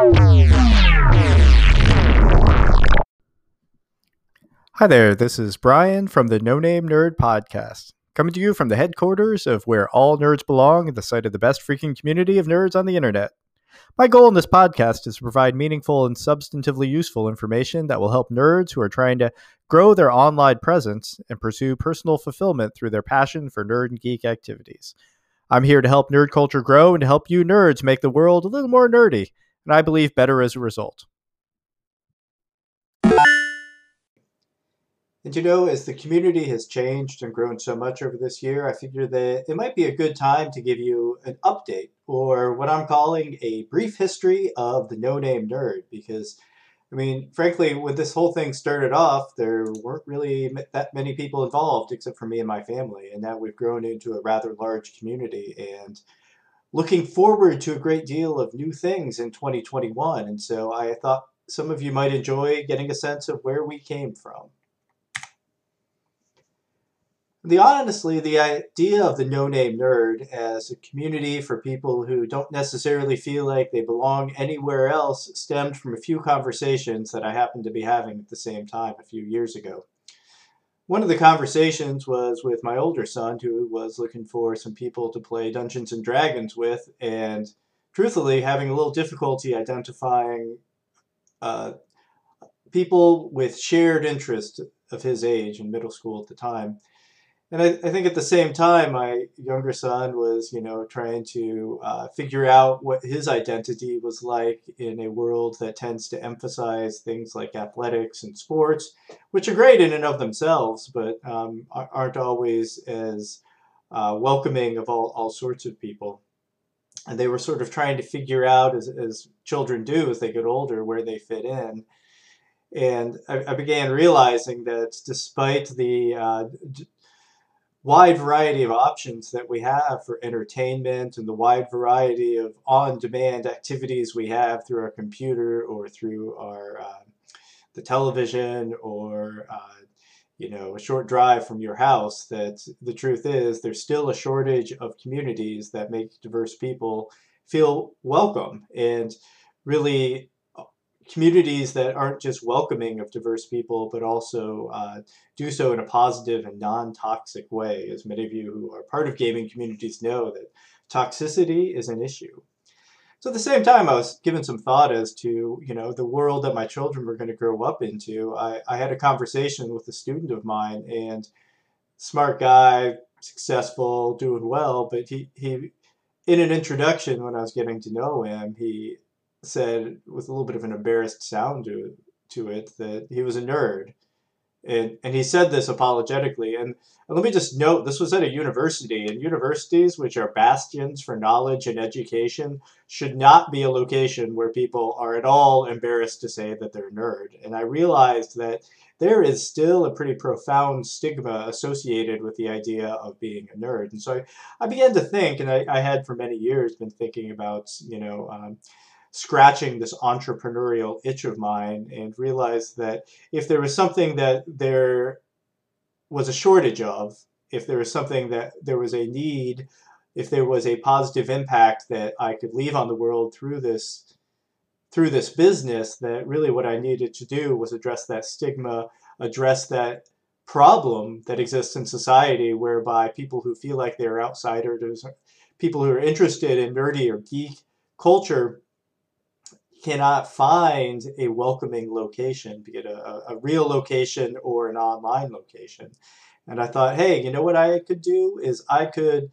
Hi there, this is Brian from the No Name Nerd Podcast, coming to you from the headquarters of where all nerds belong the site of the best freaking community of nerds on the internet. My goal in this podcast is to provide meaningful and substantively useful information that will help nerds who are trying to grow their online presence and pursue personal fulfillment through their passion for nerd and geek activities. I'm here to help nerd culture grow and to help you nerds make the world a little more nerdy, and I believe better as a result. And you know, as the community has changed and grown so much over this year, I figure that it might be a good time to give you an update or what I'm calling a brief history of the no name nerd. Because, I mean, frankly, when this whole thing started off, there weren't really that many people involved except for me and my family. And now we've grown into a rather large community and looking forward to a great deal of new things in 2021. And so I thought some of you might enjoy getting a sense of where we came from. The honestly, the idea of the no name nerd as a community for people who don't necessarily feel like they belong anywhere else stemmed from a few conversations that I happened to be having at the same time a few years ago. One of the conversations was with my older son, who was looking for some people to play Dungeons and Dragons with, and truthfully, having a little difficulty identifying uh, people with shared interest of his age in middle school at the time and I, I, think at the same time, my younger son was, you know, trying to uh, figure out what his identity was like in a world that tends to emphasize things like athletics and sports, which are great in and of themselves, but um, aren't always as uh, welcoming of all, all sorts of people. And they were sort of trying to figure out, as, as children do as they get older, where they fit in. And I, began realizing that despite the uh, wide variety of options that we have for entertainment and the wide variety of on-demand activities we have through our computer or through our uh, the television or uh, you know a short drive from your house that the truth is there's still a shortage of communities that make diverse people feel welcome and really communities that aren't just welcoming of diverse people, but also uh, do so in a positive and non-toxic way. As many of you who are part of gaming communities know that toxicity is an issue. So at the same time, I was given some thought as to, you know, the world that my children were going to grow up into. I, I had a conversation with a student of mine and smart guy, successful, doing well, but he, he in an introduction when I was getting to know him, he said with a little bit of an embarrassed sound to to it that he was a nerd. And, and he said this apologetically. And, and let me just note this was at a university, and universities, which are bastions for knowledge and education, should not be a location where people are at all embarrassed to say that they're a nerd. And I realized that there is still a pretty profound stigma associated with the idea of being a nerd. And so I, I began to think, and I, I had for many years been thinking about, you know, um, scratching this entrepreneurial itch of mine and realized that if there was something that there was a shortage of, if there was something that there was a need, if there was a positive impact that I could leave on the world through this through this business, that really what I needed to do was address that stigma, address that problem that exists in society whereby people who feel like they're outsiders, people who are interested in nerdy or geek culture cannot find a welcoming location, be it a, a real location or an online location. And I thought, hey, you know what I could do is I could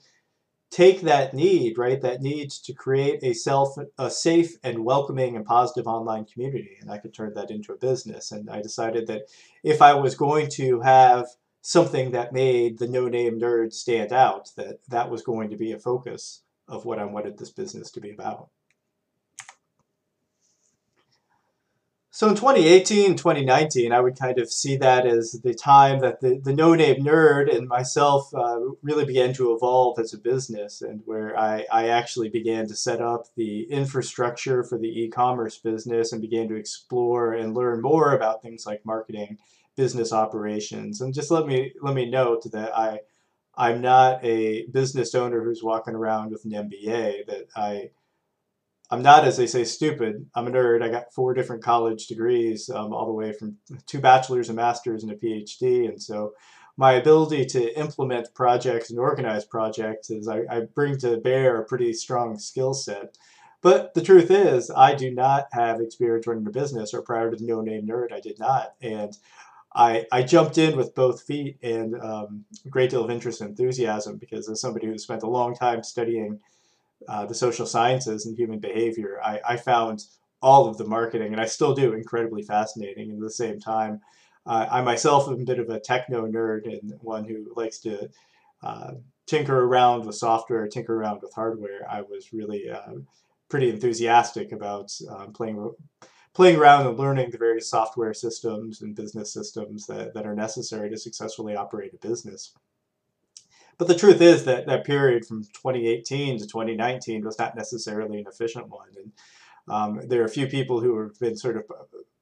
take that need, right, that need to create a self, a safe and welcoming and positive online community, and I could turn that into a business. And I decided that if I was going to have something that made the no-name nerd stand out, that that was going to be a focus of what I wanted this business to be about. So in 2018, 2019, I would kind of see that as the time that the, the no-name nerd and myself uh, really began to evolve as a business and where I, I actually began to set up the infrastructure for the e-commerce business and began to explore and learn more about things like marketing, business operations. And just let me let me note that I I'm not a business owner who's walking around with an MBA, that I I'm not, as they say, stupid. I'm a nerd. I got four different college degrees, um, all the way from two bachelor's and masters and a PhD. And so my ability to implement projects and organize projects is I, I bring to bear a pretty strong skill set. But the truth is, I do not have experience running a business, or prior to the No Name Nerd, I did not. And I, I jumped in with both feet and um, a great deal of interest and enthusiasm because as somebody who spent a long time studying uh, the social sciences and human behavior, I, I found all of the marketing, and I still do, incredibly fascinating. And at the same time, uh, I myself am a bit of a techno nerd and one who likes to uh, tinker around with software, tinker around with hardware. I was really uh, pretty enthusiastic about um, playing playing around and learning the various software systems and business systems that, that are necessary to successfully operate a business. But the truth is that that period from 2018 to 2019 was not necessarily an efficient one. And um, there are a few people who have been sort of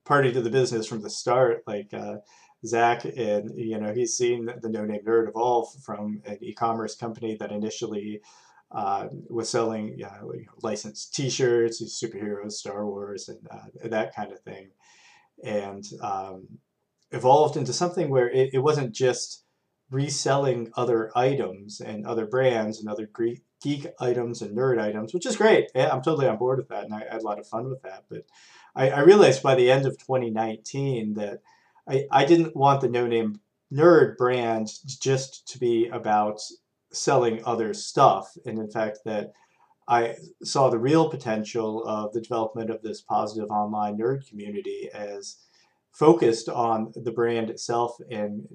party to the business from the start, like uh, Zach, and you know he's seen the No Name Nerd evolve from an e-commerce company that initially uh, was selling you know, licensed T-shirts, superheroes, Star Wars, and uh, that kind of thing, and um, evolved into something where it, it wasn't just reselling other items and other brands and other geek items and nerd items, which is great. Yeah, I'm totally on board with that, and I had a lot of fun with that. But I, I realized by the end of 2019 that I, I didn't want the No Name Nerd brand just to be about selling other stuff, and in fact that I saw the real potential of the development of this positive online nerd community as focused on the brand itself and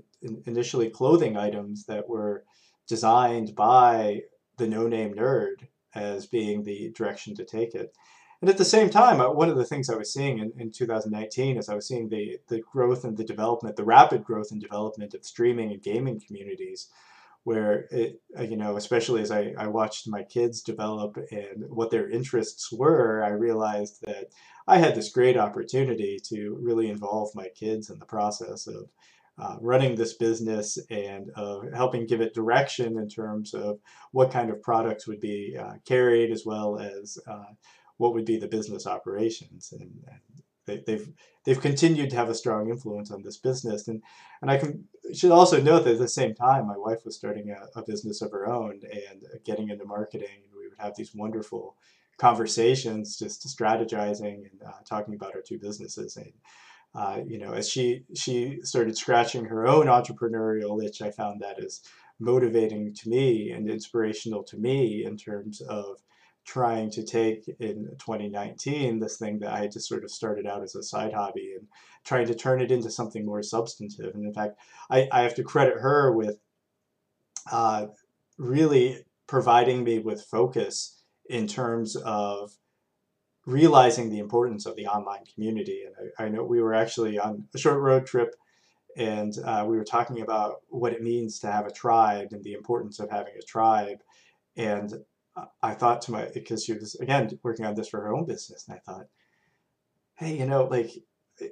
initially clothing items that were designed by the no-name nerd as being the direction to take it. And at the same time, uh, one of the things I was seeing in, in 2019 is I was seeing the, the growth and the development, the rapid growth and development of streaming and gaming communities where it, uh, you know, especially as I, I watched my kids develop and what their interests were, I realized that I had this great opportunity to really involve my kids in the process of uh, running this business and uh, helping give it direction in terms of what kind of products would be uh, carried as well as uh, what would be the business operations. And, and they, they've they've continued to have a strong influence on this business. And and I can should also note that at the same time, my wife was starting a, a business of her own and getting into marketing. We would have these wonderful conversations, just strategizing and uh, talking about our two businesses. And uh, you know, as she she started scratching her own entrepreneurial itch, I found that as motivating to me and inspirational to me in terms of trying to take in 2019 this thing that I had just sort of started out as a side hobby and trying to turn it into something more substantive. And in fact, I, I have to credit her with uh, really providing me with focus in terms of realizing the importance of the online community. And I, I know we were actually on a short road trip and uh, we were talking about what it means to have a tribe and the importance of having a tribe. And I thought to my, because she was, again, working on this for her own business. And I thought, hey, you know, like eh,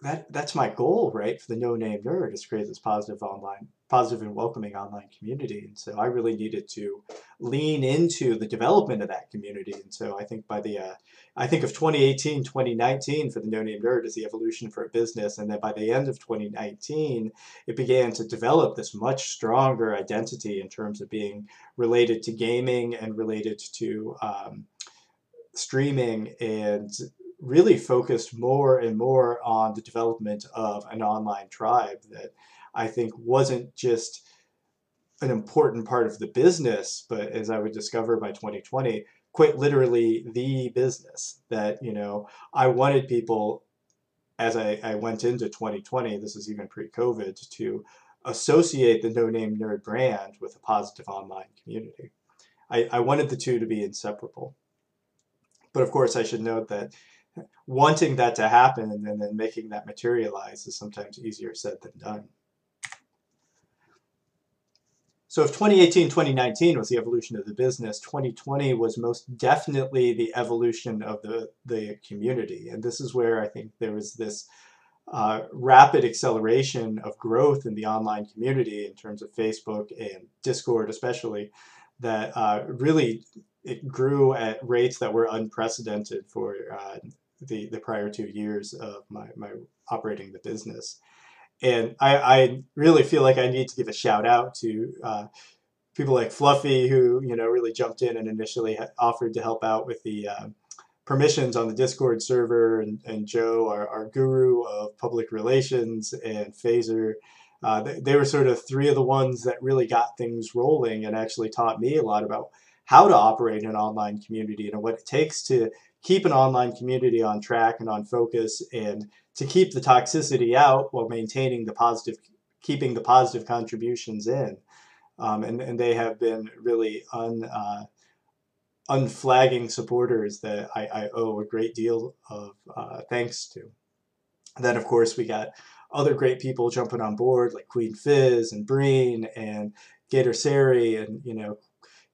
that that's my goal, right? For the no name nerd is create this positive online, positive and welcoming online community. And so I really needed to lean into the development of that community. And so I think by the, uh, I think of 2018, 2019 for the no name nerd as the evolution for a business. And then by the end of 2019, it began to develop this much stronger identity in terms of being related to gaming and related to um, streaming and really focused more and more on the development of an online tribe that I think wasn't just an important part of the business, but as I would discover by 2020, quite literally the business that, you know, I wanted people as I, I went into 2020, this is even pre-COVID, to associate the No Name Nerd brand with a positive online community. I, I wanted the two to be inseparable. But of course, I should note that wanting that to happen and then making that materialize is sometimes easier said than done. So if 2018, 2019 was the evolution of the business, 2020 was most definitely the evolution of the, the community. And this is where I think there was this uh, rapid acceleration of growth in the online community in terms of Facebook and Discord especially that uh, really it grew at rates that were unprecedented for uh, the the prior two years of my my operating the business. And I, I really feel like I need to give a shout out to uh, people like Fluffy, who you know really jumped in and initially offered to help out with the uh, permissions on the Discord server, and, and Joe, our, our guru of public relations, and Phaser. Uh, they, they, were sort of three of the ones that really got things rolling and actually taught me a lot about how to operate an online community and what it takes to keep an online community on track and on focus and to keep the toxicity out while maintaining the positive keeping the positive contributions in um, and, and they have been really un, uh, unflagging supporters that I, I, owe a great deal of uh, thanks to. And then, of course, we got other great people jumping on board, like Queen Fizz and Breen and Gator Sari, and you know,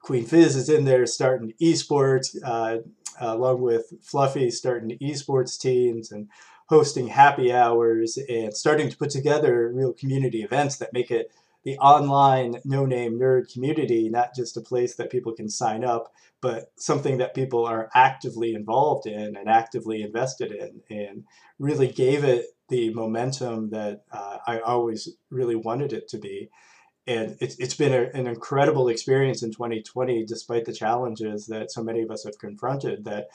Queen Fizz is in there starting esports, uh, along with Fluffy starting esports teams and hosting happy hours and starting to put together real community events that make it the online no name nerd community not just a place that people can sign up but something that people are actively involved in and actively invested in and really gave it the momentum that uh, i always really wanted it to be and it's, it's been a, an incredible experience in 2020 despite the challenges that so many of us have confronted that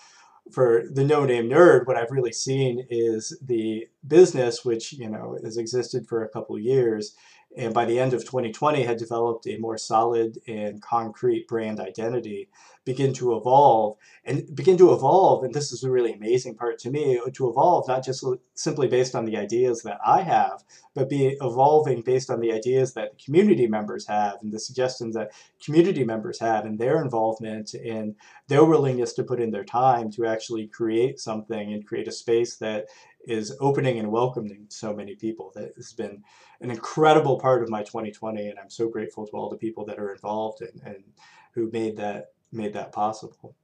for the no name nerd what i've really seen is the business which you know has existed for a couple of years and by the end of 2020 had developed a more solid and concrete brand identity begin to evolve and begin to evolve and this is a really amazing part to me to evolve not just simply based on the ideas that i have but be evolving based on the ideas that the community members have and the suggestions that community members have and their involvement and their willingness to put in their time to actually create something and create a space that is opening and welcoming so many people. That has been an incredible part of my 2020, and I'm so grateful to all the people that are involved and, and who made that made that possible.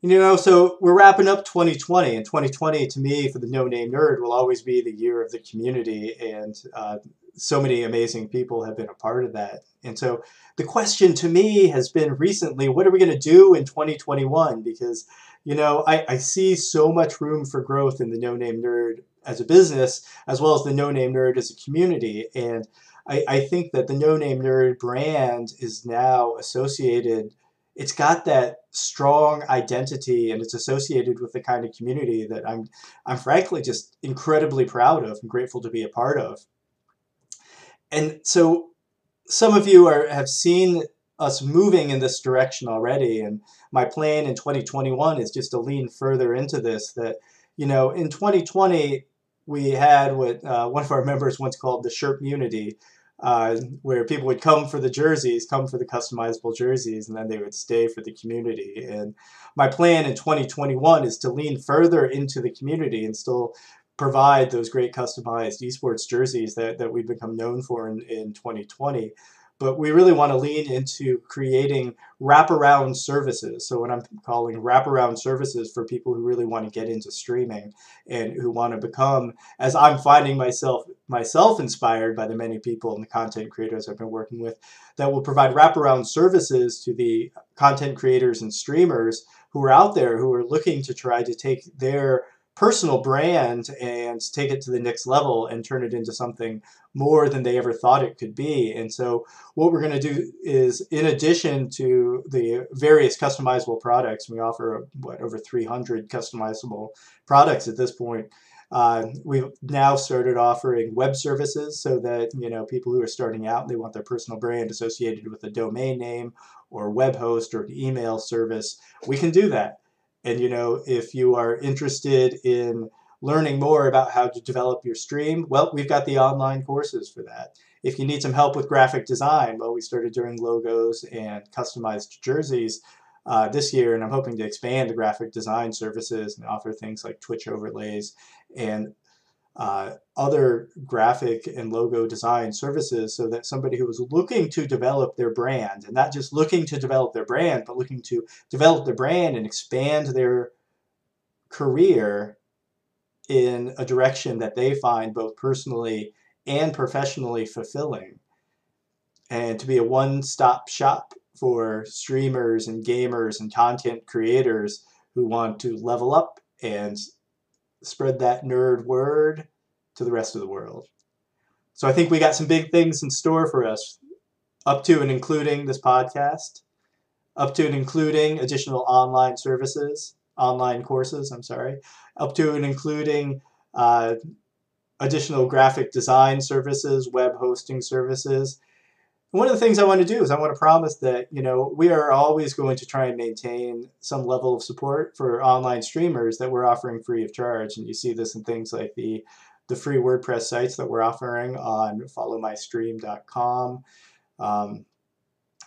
You know, so we're wrapping up 2020, and 2020 to me, for the No Name Nerd, will always be the year of the community, and uh, so many amazing people have been a part of that. And so the question to me has been recently, what are we going to do in 2021? Because you know, I, I see so much room for growth in the No Name Nerd as a business, as well as the No Name Nerd as a community. And I, I think that the No Name Nerd brand is now associated, it's got that strong identity and it's associated with the kind of community that I'm, I'm frankly just incredibly proud of and grateful to be a part of. And so some of you are, have seen us moving in this direction already. And my plan in 2021 is just to lean further into this. That you know, in 2020 we had what uh, one of our members once called the Sherp Unity, uh, where people would come for the jerseys, come for the customizable jerseys, and then they would stay for the community. And my plan in 2021 is to lean further into the community and still provide those great customized esports jerseys that, that we've become known for in, in 2020 but we really want to lean into creating wraparound services. So what I'm calling wraparound services for people who really want to get into streaming and who want to become, as I'm finding myself myself inspired by the many people and the content creators I've been working with, that will provide wraparound services to the content creators and streamers who are out there who are looking to try to take their personal brand and take it to the next level and turn it into something more than they ever thought it could be. And so, what we're going to do is, in addition to the various customizable products, we offer what over 300 customizable products at this point. Uh, we've now started offering web services so that you know people who are starting out and they want their personal brand associated with a domain name or web host or an email service. We can do that. And you know, if you are interested in learning more about how to develop your stream, well, we've got the online courses for that. If you need some help with graphic design, well, we started doing logos and customized jerseys uh, this year, and I'm hoping to expand the graphic design services and offer things like Twitch overlays and uh, other graphic and logo design services so that somebody who is looking to develop their brand and not just looking to develop their brand but looking to develop their brand and expand their career in a direction that they find both personally and professionally fulfilling. And to be a one-stop shop for streamers and gamers and content creators who want to level up and spread that nerd word to the rest of the world. So I think we got some big things in store for us, up to and including this podcast, up to and including additional online services, online courses, I'm sorry, up to and including uh, additional graphic design services, web hosting services. One of the things I want to do is I want to promise that, you know, we are always going to try and maintain some level of support for online streamers that we're offering free of charge. And you see this in things like the the free WordPress sites that we're offering on followmystream.com. Um,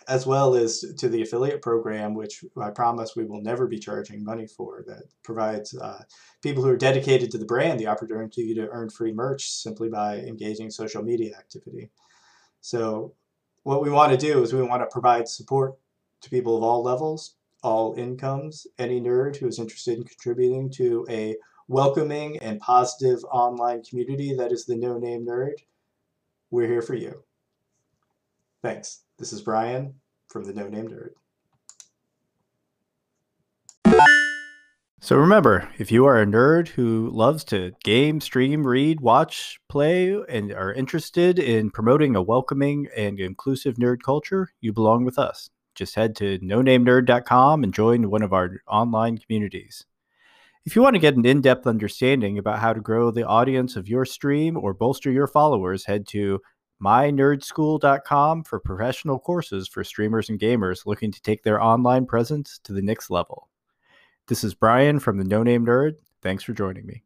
as well as to the affiliate program, which I promise we will never be charging money for, that provides uh, people who are dedicated to the brand the opportunity to earn free merch simply by engaging social media activity. So, what we want to do is we want to provide support to people of all levels, all incomes, any nerd who is interested in contributing to a welcoming and positive online community that is the No Name Nerd. We're here for you. Thanks. This is Brian from the No Name Nerd. So remember, if you are a nerd who loves to game, stream, read, watch, play, and are interested in promoting a welcoming and inclusive nerd culture, you belong with us. Just head to nonamenerd.com and join one of our online communities. If you want to get an in depth understanding about how to grow the audience of your stream or bolster your followers, head to mynerdschool.com for professional courses for streamers and gamers looking to take their online presence to the next level. This is Brian from the No Name Nerd. Thanks for joining me.